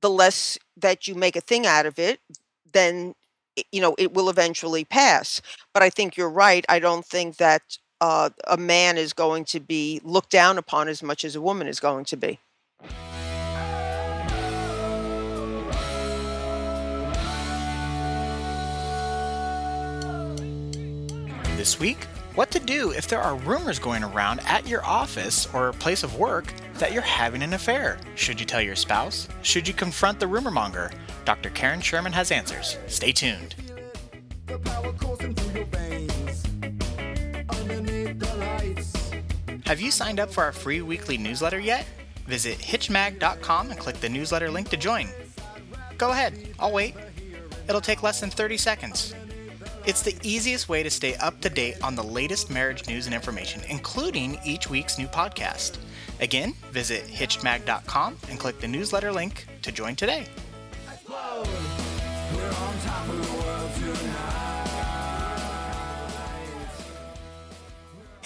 the less that you make a thing out of it, then you know it will eventually pass. But I think you're right. I don't think that uh, a man is going to be looked down upon as much as a woman is going to be. This week, what to do if there are rumors going around at your office or place of work that you're having an affair. Should you tell your spouse? Should you confront the rumor monger? Dr. Karen Sherman has answers. Stay tuned. Have you signed up for our free weekly newsletter yet? Visit hitchedmag.com and click the newsletter link to join. Go ahead, I'll wait. It'll take less than 30 seconds. It's the easiest way to stay up to date on the latest marriage news and information, including each week's new podcast. Again, visit hitchedmag.com and click the newsletter link to join today.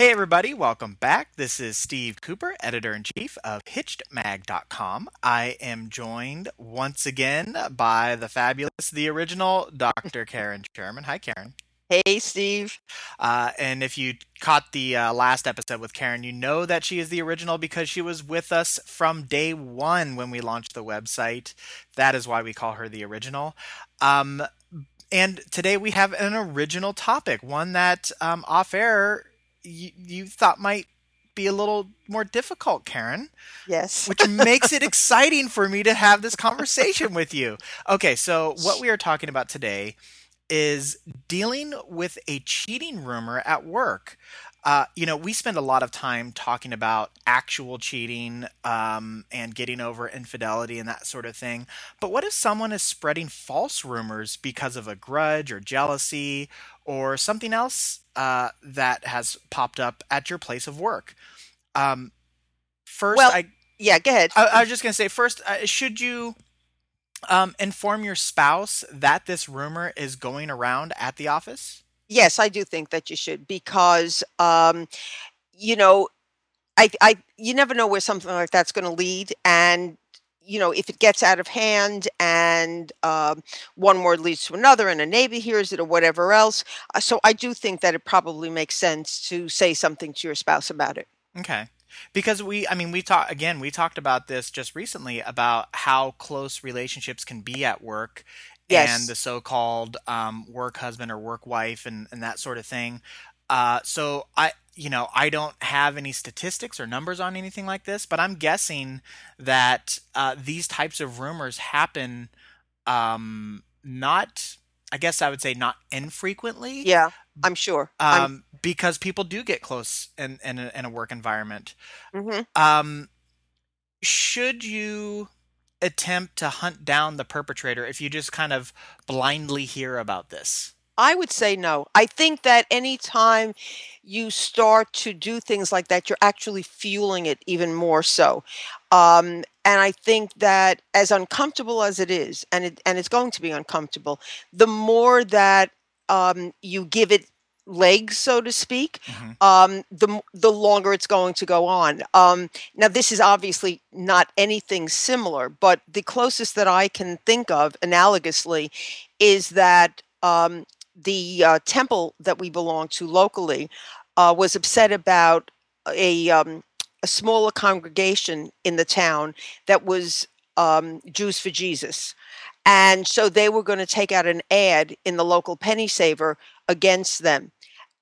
Hey, everybody, welcome back. This is Steve Cooper, editor in chief of HitchedMag.com. I am joined once again by the fabulous, the original Dr. Karen Sherman. Hi, Karen. Hey, Steve. Uh, and if you caught the uh, last episode with Karen, you know that she is the original because she was with us from day one when we launched the website. That is why we call her the original. Um, and today we have an original topic, one that um, off air you, you thought might be a little more difficult, Karen, Yes. which makes it exciting for me to have this conversation with you. Okay, so what we are talking about today is dealing with a cheating rumor at work. Uh, you know, we spend a lot of time talking about actual cheating um, and getting over infidelity and that sort of thing. But what if someone is spreading false rumors because of a grudge or jealousy or something else uh, that has popped up at your place of work? Um, first, Well- I yeah, go ahead. I, I was just going to say first, uh, should you um, inform your spouse that this rumor is going around at the office? Yes, I do think that you should because, um, you know, I, I, you never know where something like that's going to lead, and you know, if it gets out of hand and um, one word leads to another, and a neighbor hears it or whatever else. Uh, so I do think that it probably makes sense to say something to your spouse about it. Okay. Because we, I mean, we talked again. We talked about this just recently about how close relationships can be at work, Yes. and the so-called um, work husband or work wife, and and that sort of thing. Uh, so I, you know, I don't have any statistics or numbers on anything like this, but I'm guessing that uh, these types of rumors happen, um, not. I guess I would say not infrequently. Yeah, I'm sure. I'm, Um, because people do get close in in a, in a work environment. mhm. Um, should you attempt to hunt down the perpetrator if you just kind of blindly hear about this? I would say no. I think that anytime you start to do things like that, you're actually fueling it even more so. Um, and I think that as uncomfortable as it is, and it, and it's going to be uncomfortable, the more that um, you give it legs, so to speak, Mhm. um, the the longer it's going to go on. Um, now, this is obviously not anything similar, but the closest that I can think of analogously is that um, the uh, temple that we belong to locally uh, was upset about a um, a smaller congregation in the town that was um, Jews for Jesus. And so they were going to take out an ad in the local penny saver against them.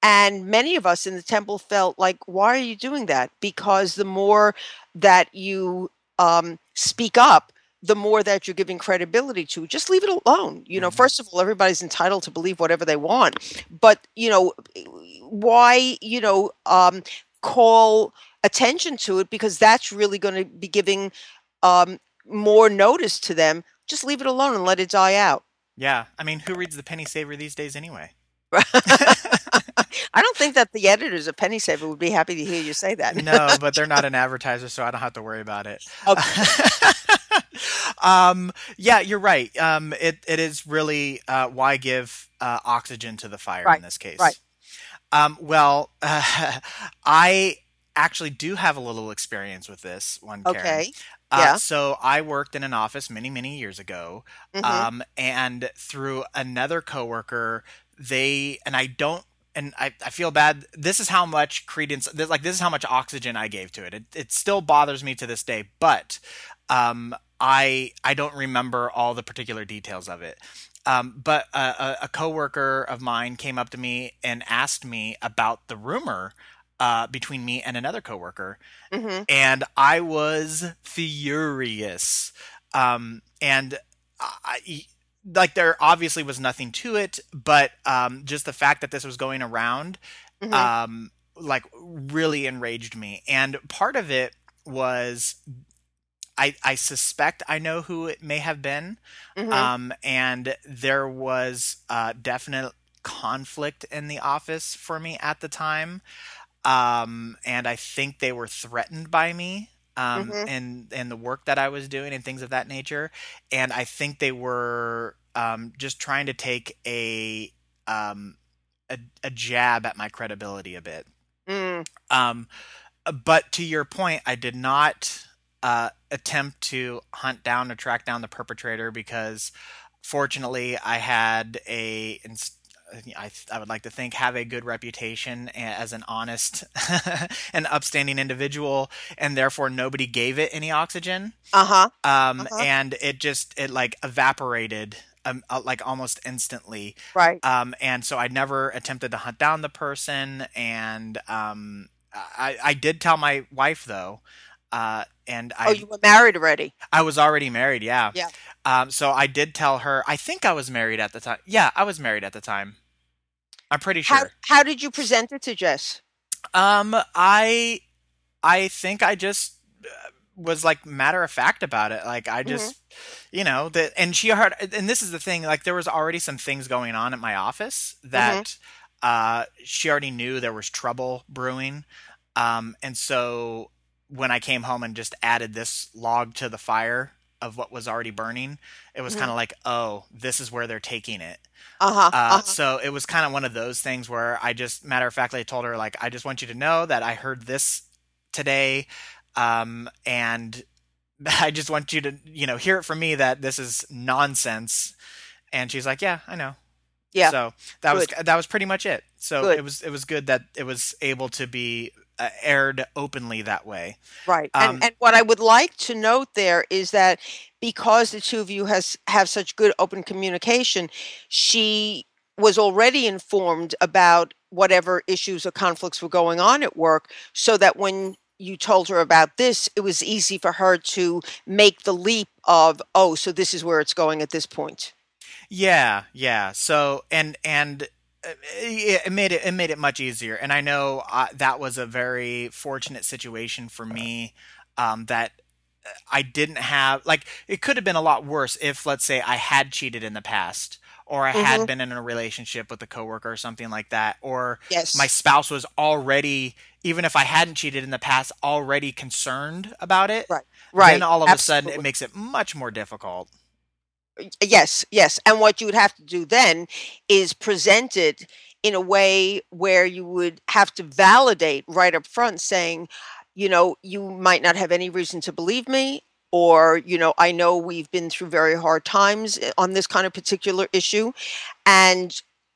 And many of us in the temple felt like, why are you doing that? Because the more that you um, speak up, the more that you're giving credibility to. Just leave it alone. You know, Mhm. first of all, everybody's entitled to believe whatever they want. But, you know, why, you know, um, call attention to it because that's really going to be giving um, more notice to them. Just leave it alone and let it die out. Yeah, I mean, who reads the penny saver these days anyway? I don't think that the editors of Penny Saver would be happy to hear you say that. no, but they're not an advertiser, so I don't have to worry about it. Okay. um, yeah, you're right. Um, it it is really uh, why give uh, oxygen to the fire Right, in this case. right. Um, well, uh, I actually do have a little experience with this one. Karen. Okay. Uh, Yeah. So I worked in an office many, many years ago, Mhm. um, and through another coworker, they and I don't. And I, I feel bad. This is how much credence, this, like this is how much oxygen I gave to it. It, it still bothers me to this day, but um, I I don't remember all the particular details of it. Um, but a, a, a coworker of mine came up to me and asked me about the rumor uh, between me and another coworker, Mhm. and I was furious. Um, and I, like, there obviously was nothing to it, but um, just the fact that this was going around, Mhm. um, like, really enraged me. And part of it was. I, I suspect I know who it may have been, Mhm. um, and there was uh, definite conflict in the office for me at the time, um, and I think they were threatened by me um, Mhm. and and the work that I was doing and things of that nature, and I think they were um, just trying to take a um, a, a jab at my credibility a bit. Mm. Um, but to your point, I did not uh, attempt to hunt down or track down the perpetrator because, fortunately, I had a. inst- I, I would like to think have a good reputation as an honest and upstanding individual, and therefore nobody gave it any oxygen. Uh-huh. Um, Uh-huh. and it just it like evaporated, um, uh, like almost instantly Right. um, and so I never attempted to hunt down the person. And um, I, I did tell my wife though, uh, and I oh, you were married already. I was already married. Yeah. Yeah. Um, so I did tell her. I think I was married at the time. Yeah, I was married at the time. I'm pretty sure. How how did you present it to Jess? Um, I, I think I just uh, was like matter of fact about it. Like I just, you know, that, and she heard, and this is the thing. Like there was already some things going on at my office that, uh, she already knew there was trouble brewing. Um, and so when I came home and just added this log to the fire of what was already burning, it was Mhm. kind of like, oh, this is where they're taking it. Uh-huh. Uh, uh-huh. So it was kind of one of those things where I just, matter of fact, I told her like, I just want you to know that I heard this today, um, and I just want you to, you know, hear it from me that this is nonsense. And she's like, Yeah, I know. Yeah. So that was that was pretty much it. So Good. it was it was good that it was able to be uh, aired openly that way. Right. Um, and, and what I would like to note there is that because the two of you has have such good open communication, she was already informed about whatever issues or conflicts were going on at work so that when you told her about this, it was easy for her to make the leap of, oh, so this is where it's going at this point. Yeah, yeah. So and and it made it it made it much easier. And I know uh, that was a very fortunate situation for me um, that I didn't have like it could have been a lot worse if let's say I had cheated in the past or I had Mhm. been in a relationship with a coworker or something like that or Yes. my spouse was already even if I hadn't cheated in the past already concerned about it. Right. right. Then all of a sudden it makes it much more difficult. Yes, yes. And what you would have to do then is present it in a way where you would have to validate right up front saying, you know, you might not have any reason to believe me, or, you know, I know we've been through very hard times eh, on this kind of particular issue. And,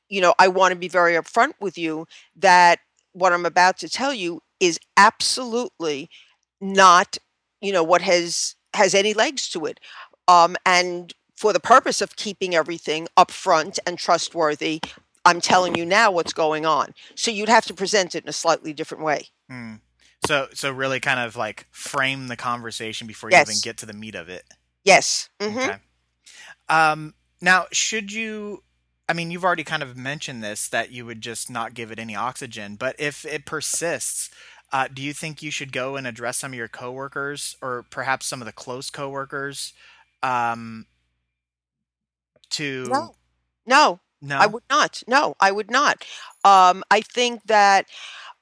you know, I want to be very upfront with you that what I'm about to tell you is absolutely not, you know, what has has any legs to it. Um, and for the purpose of keeping everything upfront and trustworthy, I'm telling you now what's going on. So you'd have to present it in a slightly different way. Hmm. So so really kind of like frame the conversation before you even get to the meat of it. Yes. hmm Okay. Um now should you I mean you've already kind of mentioned this that you would just not give it any oxygen, but if it persists, uh, do you think you should go and address some of your coworkers or perhaps some of the close coworkers um to No. No, no? I would not. No, I would not. Um, I think that,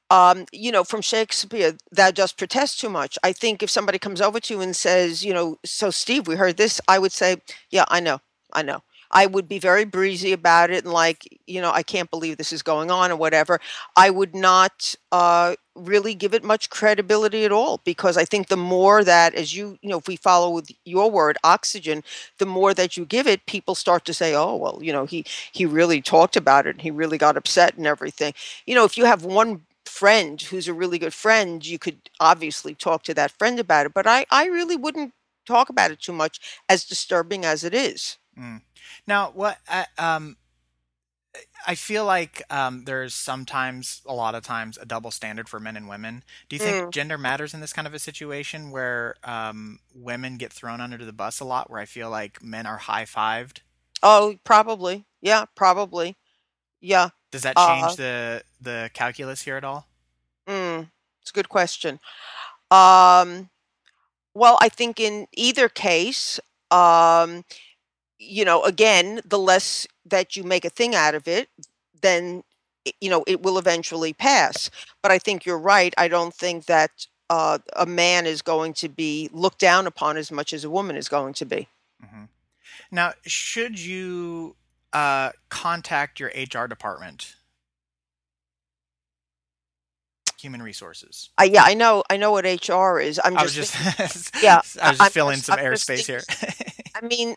um, you know, from Shakespeare, thou dost protest too much. I think if somebody comes over to you and says, you know, so Steve, we heard this, I would say, yeah, I know, I know. I would be very breezy about it and like, you know, I can't believe this is going on or whatever. I would not uh, really give it much credibility at all because I think the more that as you you know if we follow with your word oxygen the more that you give it people start to say oh well you know he he really talked about it and he really got upset and everything you know if you have one friend who's a really good friend you could obviously talk to that friend about it but I I really wouldn't talk about it too much as disturbing as it is Mm. Now, what I, um, I feel like um, there's sometimes, a lot of times, a double standard for men and women. Do you think Mm. gender matters in this kind of a situation where um, women get thrown under the bus a lot? Where I feel like men are high fived. oh probably yeah probably yeah Does that uh change the the calculus here at all? mm, it's a good question um Well, I think in either case, um, you know, again, the less that you make a thing out of it, then you know it will eventually pass. But I think you're right. I don't think that uh, a man is going to be looked down upon as much as a woman is going to be. hmm Now, should you uh, contact your HR department, human resources? I yeah, I know, I know what HR is. I'm I was just, just, yeah, I was I- I'm just filling just- some I'm airspace here. I mean,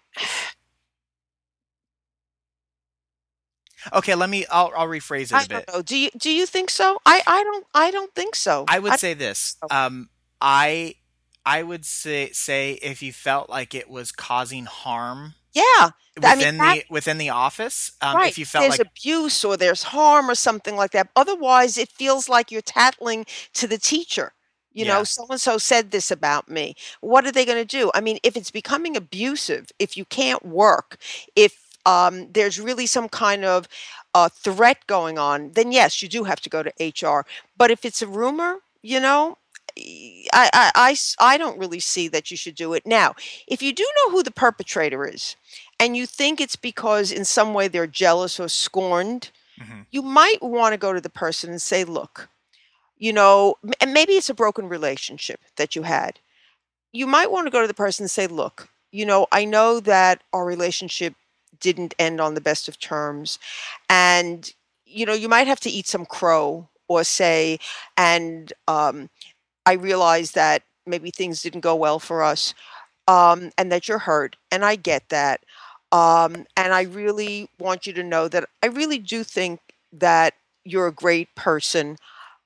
okay, let me. I'll I'll rephrase it a I bit. don't know. Do you do you think so? I I don't I don't think so. I would say this. Um, I I would say say if you felt like it was causing harm yeah, I mean, within that- the within the office, um, right. if you felt like there's like abuse or there's harm or something like that. Otherwise, it feels like you're tattling to the teacher. You Yeah. know, so and so said this about me. What are they going to do? I mean, if it's becoming abusive, if you can't work, if um, there's really some kind of uh, threat going on, then yes, you do have to go to HR. But if it's a rumor, you know, I I I don't really see that you should do it. Now, if you do know who the perpetrator is and you think it's because in some way they're jealous or scorned, Mhm. you might want to go to the person and say, look, you know, and maybe it's a broken relationship that you had. You might want to go to the person and say, look, you know, I know that our relationship didn't end on the best of terms. And, you know, you might have to eat some crow or say, and um, I realize that maybe things didn't go well for us um, and that you're hurt. And I get that. Um, and I really want you to know that I really do think that you're a great person.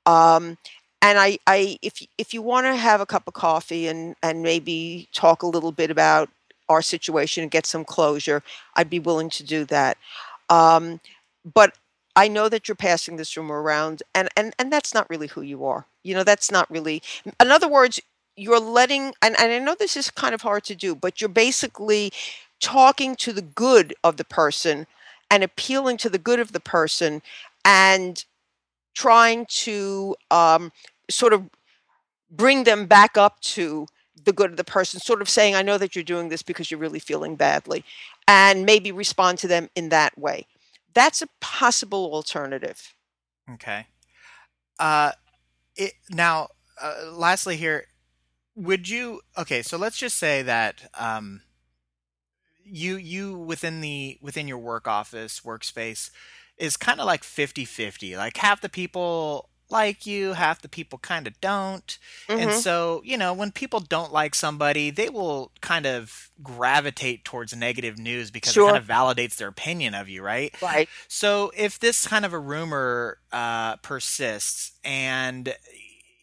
Um, and I, I, if if you want to have a cup of coffee and and maybe talk a little bit about our situation and get some closure, I'd be willing to do that. Um, but I know that you're passing this rumor around, and and and that's not really who you are. You know, that's not really. In other words, you're letting, and, and I know this is kind of hard to do, but you're basically talking to the good of the person and appealing to the good of the person and trying to um, sort of bring them back up to the good of the person, sort of saying, I know that you're doing this because you're really feeling badly, and maybe respond to them in that way. That's a possible alternative. Okay. Uh, it now. Uh, lastly, here, would you? Okay, so let's just say that um, you you within the within your work office workspace is kind of like 50-50. Like half the people like you, half the people kind of don't. And Mhm. so, you know, when people don't like somebody, they will kind of gravitate towards negative news because Sure. it kind of validates their opinion of you, right? Right. So if this kind of a rumor uh, persists and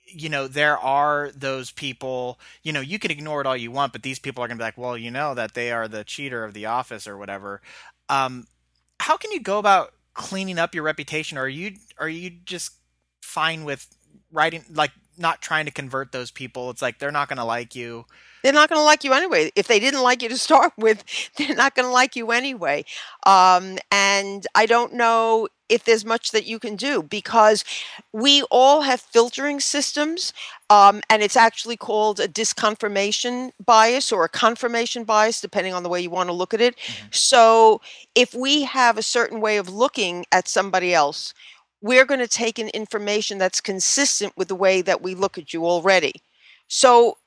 you know there are those people you know you can ignore it all you want but these people are going to be like well you know that they are the cheater of the office or whatever um, how can you go about cleaning up your reputation or are you are you just fine with writing like not trying to convert those people it's like they're not going to like you They're not going to like you anyway. If they didn't like you to start with, they're not going to like you anyway. Um, and I don't know if there's much that you can do because we all have filtering systems, um, and it's actually called a disconfirmation bias or a confirmation bias, depending on the way you want to look at it. So if we have a certain way of looking at somebody else, we're going to take in information that's consistent with the way that we look at you already. So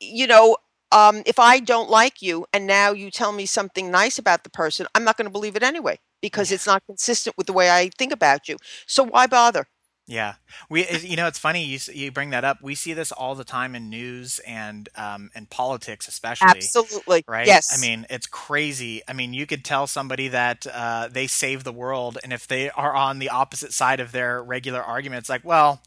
you know, um, if I don't like you and now you tell me something nice about the person, I'm not going to believe it anyway because it's not consistent with the way I think about you. So why bother? Yeah, we. You know, it's funny you you bring that up. We see this all the time in news and um, and politics, especially. Absolutely. Right? Yes. I mean, it's crazy. I mean, you could tell somebody that uh, they save the world, and if they are on the opposite side of their regular argument, it's like, well,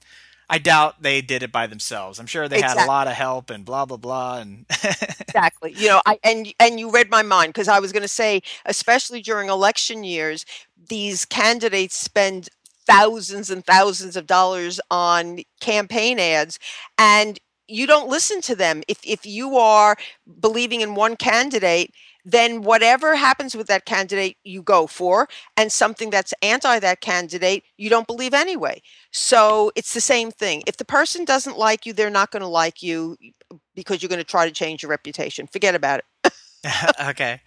I doubt they did it by themselves. I'm sure they had a lot of help and blah blah blah. And exactly you know I, and and you read my mind because i was going to say especially during election years these candidates spend thousands and thousands of dollars on campaign ads and you don't listen to them if if you are believing in one candidate then whatever happens with that candidate you go for and something that's anti that candidate you don't believe anyway so it's the same thing if the person doesn't like you they're not going to like you because you're going to try to change your reputation. Forget about it. okay.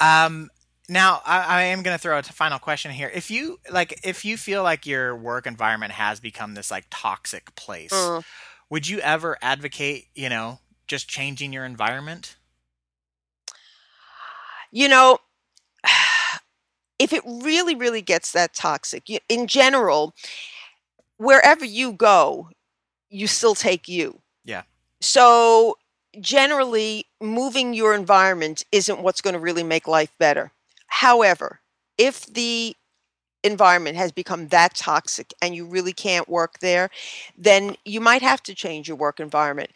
Um, now I, I am going to throw a final question here. If you like, if you feel like your work environment has become this like toxic place, Mm. would you ever advocate, you know, just changing your environment? You know, if it really, really gets that toxic, in general, wherever you go, you still take you. Yeah. So generally, moving your environment isn't what's going to really make life better. However, if the environment has become that toxic and you really can't work there, then you might have to change your work environment.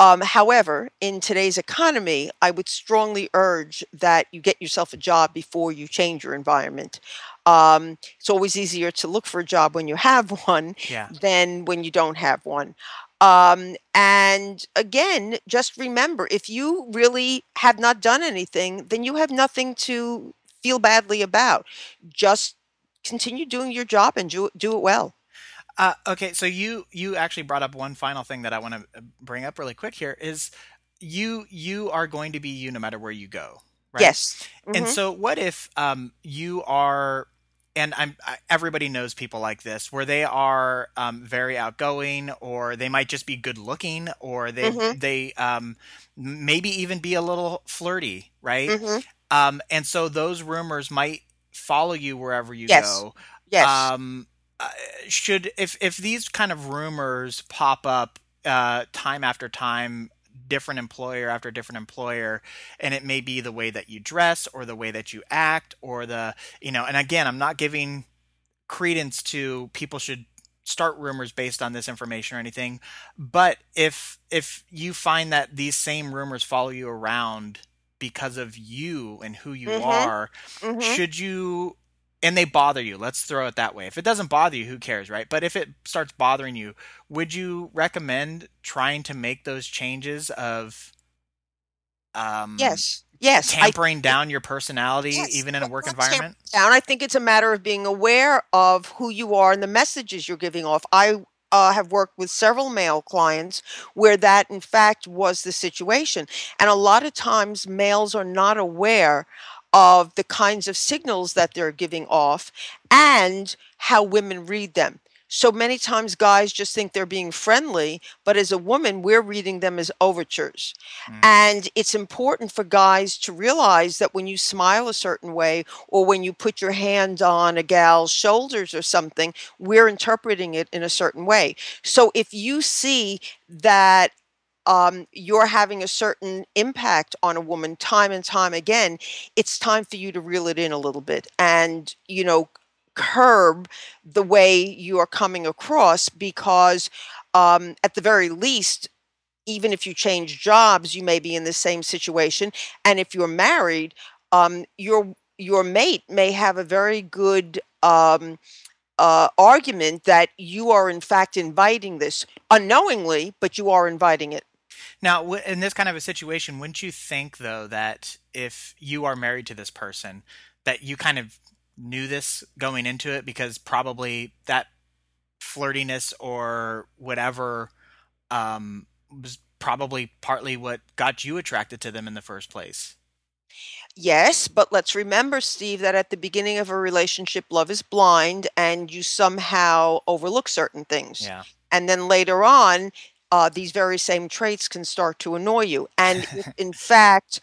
Um, however, in today's economy, I would strongly urge that you get yourself a job before you change your environment. Um, it's always easier to look for a job when you have one Yeah. than when you don't have one. Um, and again, just remember if you really have not done anything, then you have nothing to feel badly about. Just continue doing your job and do, do it well. Uh, okay, so you you actually brought up one final thing that I want to bring up really quick here is you you are going to be you no matter where you go, right? Yes. And Mhm. so, what if um, you are, and I'm everybody knows people like this, where they are um, very outgoing, or they might just be good looking, or they Mhm. they um, maybe even be a little flirty, right? Mhm. Um, and so those rumors might follow you wherever you Yes. go. Yes. Um, uh, should if if these kind of rumors pop up uh, time after time, different employer after different employer, and it may be the way that you dress or the way that you act or the you know. And again, I'm not giving credence to people should start rumors based on this information or anything but if if you find that these same rumors follow you around because of you and who you Mhm. are Mhm. should you and they bother you let's throw it that way if it doesn't bother you who cares right but if it starts bothering you would you recommend trying to make those changes of um yes. Yes. I tampering down your personality Yes, even in a work environment down. I think it's a matter of being aware of who you are and the messages you're giving off. I uh, have worked with several male clients where that, in fact, was the situation. And a lot of times, males are not aware of the kinds of signals that they're giving off and how women read them. So many times, guys just think they're being friendly, but as a woman, we're reading them as overtures. Mm. And it's important for guys to realize that when you smile a certain way or when you put your hand on a gal's shoulders or something, we're interpreting it in a certain way. So if you see that um, you're having a certain impact on a woman time and time again, it's time for you to reel it in a little bit and, you know, curb the way you are coming across because, um, at the very least, even if you change jobs, you may be in the same situation. And if you're married, um, your your mate may have a very good um, uh, argument that you are in fact inviting this unknowingly, but you are inviting it. Now, in this kind of a situation, wouldn't you think though that if you are married to this person, that you kind of knew this going into it because probably that flirtiness or whatever um, was probably partly what got you attracted to them in the first place. Yes, but let's remember, Steve, that at the beginning of a relationship, love is blind and you somehow overlook certain things. Yeah. And then later on, uh, these very same traits can start to annoy you. And if, in fact,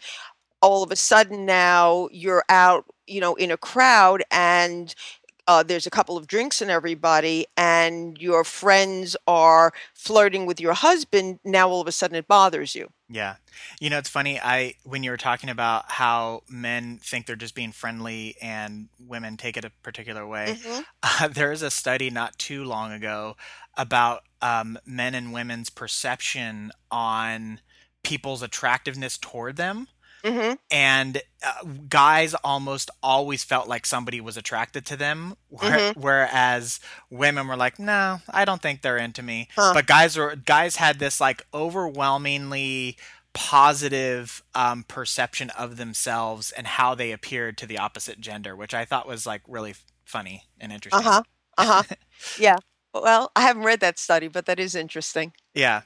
all of a sudden now you're out, you know, in a crowd and uh, there's a couple of drinks and everybody, and your friends are flirting with your husband, now all of a sudden it bothers you. Yeah. You know, it's funny. I when you were talking about how men think they're just being friendly and women take it a particular way, Mhm. uh, there is a study not too long ago about um, men and women's perception on people's attractiveness toward them. Mhm. And uh, guys almost always felt like somebody was attracted to them, where, Mhm. whereas women were like, "No, I don't think they're into me." Huh. But guys were guys had this like overwhelmingly positive um, perception of themselves and how they appeared to the opposite gender, which I thought was like really funny and interesting. Uh-huh. Uh-huh. yeah. Well, I haven't read that study, but that is interesting. Yeah.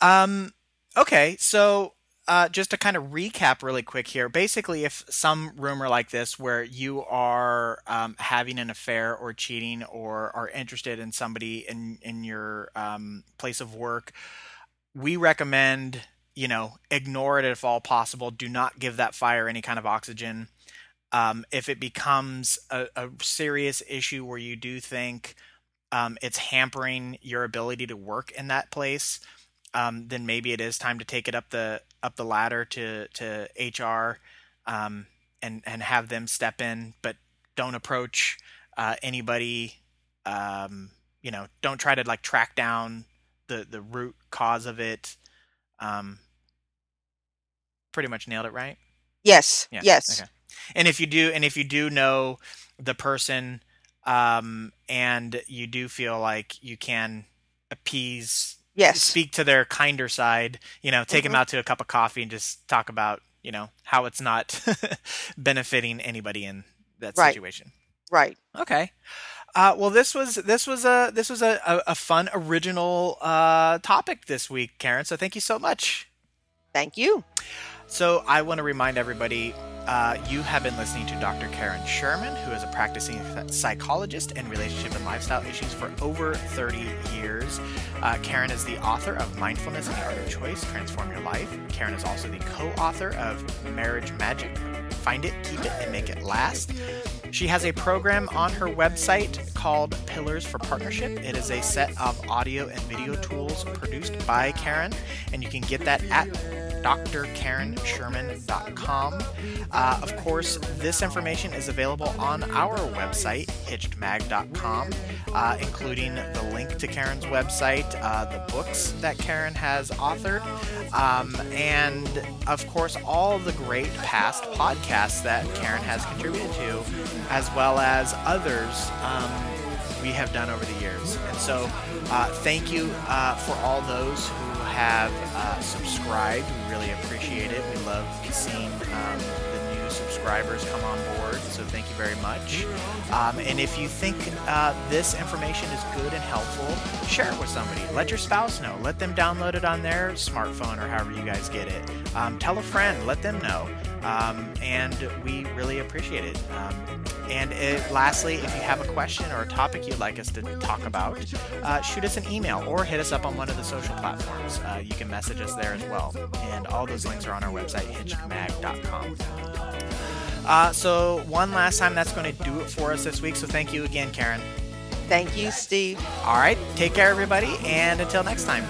Um, okay, so uh, just to kind of recap really quick here, basically, if some rumor like this, where you are um, having an affair or cheating or are interested in somebody in in your um, place of work, we recommend you know ignore it if all possible. Do not give that fire any kind of oxygen. Um, if it becomes a, a serious issue where you do think um, it's hampering your ability to work in that place, um, then maybe it is time to take it up the up the ladder to to HR um, and and have them step in. But don't approach uh, anybody. Um, you know, don't try to like track down the the root cause of it. Um, pretty much nailed it, right? Yes. Yeah. Yes. Okay. And if you do, and if you do know the person, um, and you do feel like you can appease, Yes. speak to their kinder side, you know, take them Mhm. out to a cup of coffee and just talk about, you know, how it's not benefiting anybody in that Right. situation. Right. Okay. Uh, well, this was this was a this was a, a, a fun original uh, topic this week, Karen. So thank you so much. Thank you. So I want to remind everybody uh, you have been listening to Dr. Karen Sherman, who is a practicing psychologist in relationship and lifestyle issues for over 30 years. Uh, Karen is the author of Mindfulness and the Art of Choice Transform Your Life. Karen is also the co author of Marriage Magic Find It, Keep It, and Make It Last. She has a program on her website called Pillars for Partnership. It is a set of audio and video tools produced by Karen, and you can get that at drkarensherman.com. Uh, of course, this information is available on our website, hitchedmag.com, uh, including the link to Karen's website, uh, the books that Karen has authored, um, and of course, all the great past podcasts that Karen has contributed to, as well as others. Um, we have done over the years. And so, uh, thank you uh, for all those who have uh, subscribed. We really appreciate it. We love seeing um, subscribers come on board. So, thank you very much. Um, and if you think uh, this information is good and helpful, share it with somebody. Let your spouse know. Let them download it on their smartphone or however you guys get it. Um, tell a friend. Let them know. Um, and we really appreciate it. Um, and it, lastly, if you have a question or a topic you'd like us to talk about, uh, shoot us an email or hit us up on one of the social platforms. Uh, you can message us there as well. And all those links are on our website, hitchedmag.com. Uh, so, one last time, that's going to do it for us this week. So, thank you again, Karen. Thank you, Steve. All right, take care, everybody, and until next time.